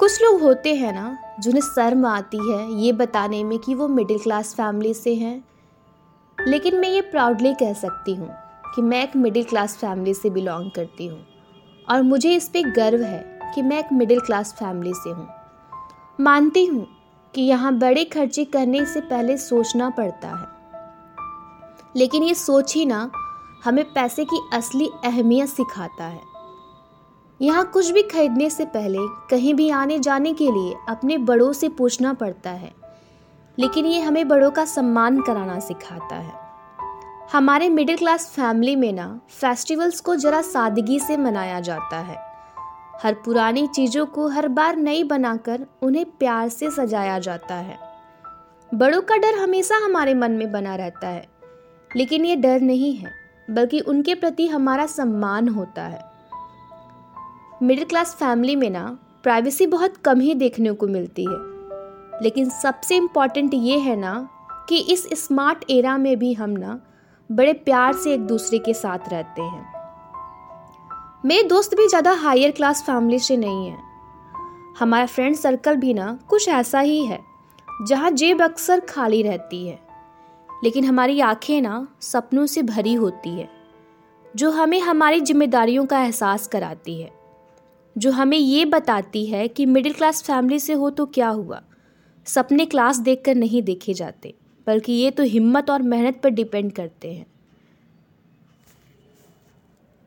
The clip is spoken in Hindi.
कुछ लोग होते हैं ना, जिन्हें शर्म आती है ये बताने में कि वो मिडिल क्लास फैमिली से हैं। लेकिन मैं ये प्राउडली कह सकती हूँ कि मैं एक मिडिल क्लास फैमिली से बिलोंग करती हूँ। और मुझे इस पर गर्व है कि मैं एक मिडिल क्लास फैमिली से हूँ। मानती हूँ कि यहाँ बड़े खर्चे करने से पहले सोचना पड़ता है। लेकिन ये सोच ही ना हमें पैसे की असली अहमियत सिखाता है। यहाँ कुछ भी खरीदने से पहले कहीं भी आने जाने के लिए अपने बड़ों से पूछना पड़ता है। लेकिन ये हमें बड़ों का सम्मान कराना सिखाता है। हमारे मिडिल क्लास फैमिली में ना फेस्टिवल्स को ज़रा सादगी से मनाया जाता है। हर पुरानी चीज़ों को हर बार नई बनाकर उन्हें प्यार से सजाया जाता है। बड़ों का डर हमेशा हमारे मन में बना रहता है। लेकिन ये डर नहीं है, बल्कि उनके प्रति हमारा सम्मान होता है। मिडिल क्लास फैमिली में ना प्राइवेसी बहुत कम ही देखने को मिलती है। लेकिन सबसे इंपॉर्टेंट ये है ना, कि इस स्मार्ट एरा में भी हम ना, बड़े प्यार से एक दूसरे के साथ रहते हैं। मेरे दोस्त भी ज़्यादा हायर क्लास फैमिली से नहीं है। हमारा फ्रेंड सर्कल भी ना, कुछ ऐसा ही है, जहाँ जेब अक्सर खाली रहती है। लेकिन हमारी आँखें ना, सपनों से भरी होती है, जो हमें हमारी जिम्मेदारियों का एहसास कराती है। जो हमें ये बताती है कि मिडिल क्लास फैमिली से हो तो क्या हुआ? सपने क्लास देखकर नहीं देखे जाते, बल्कि ये तो हिम्मत और मेहनत पर डिपेंड करते हैं।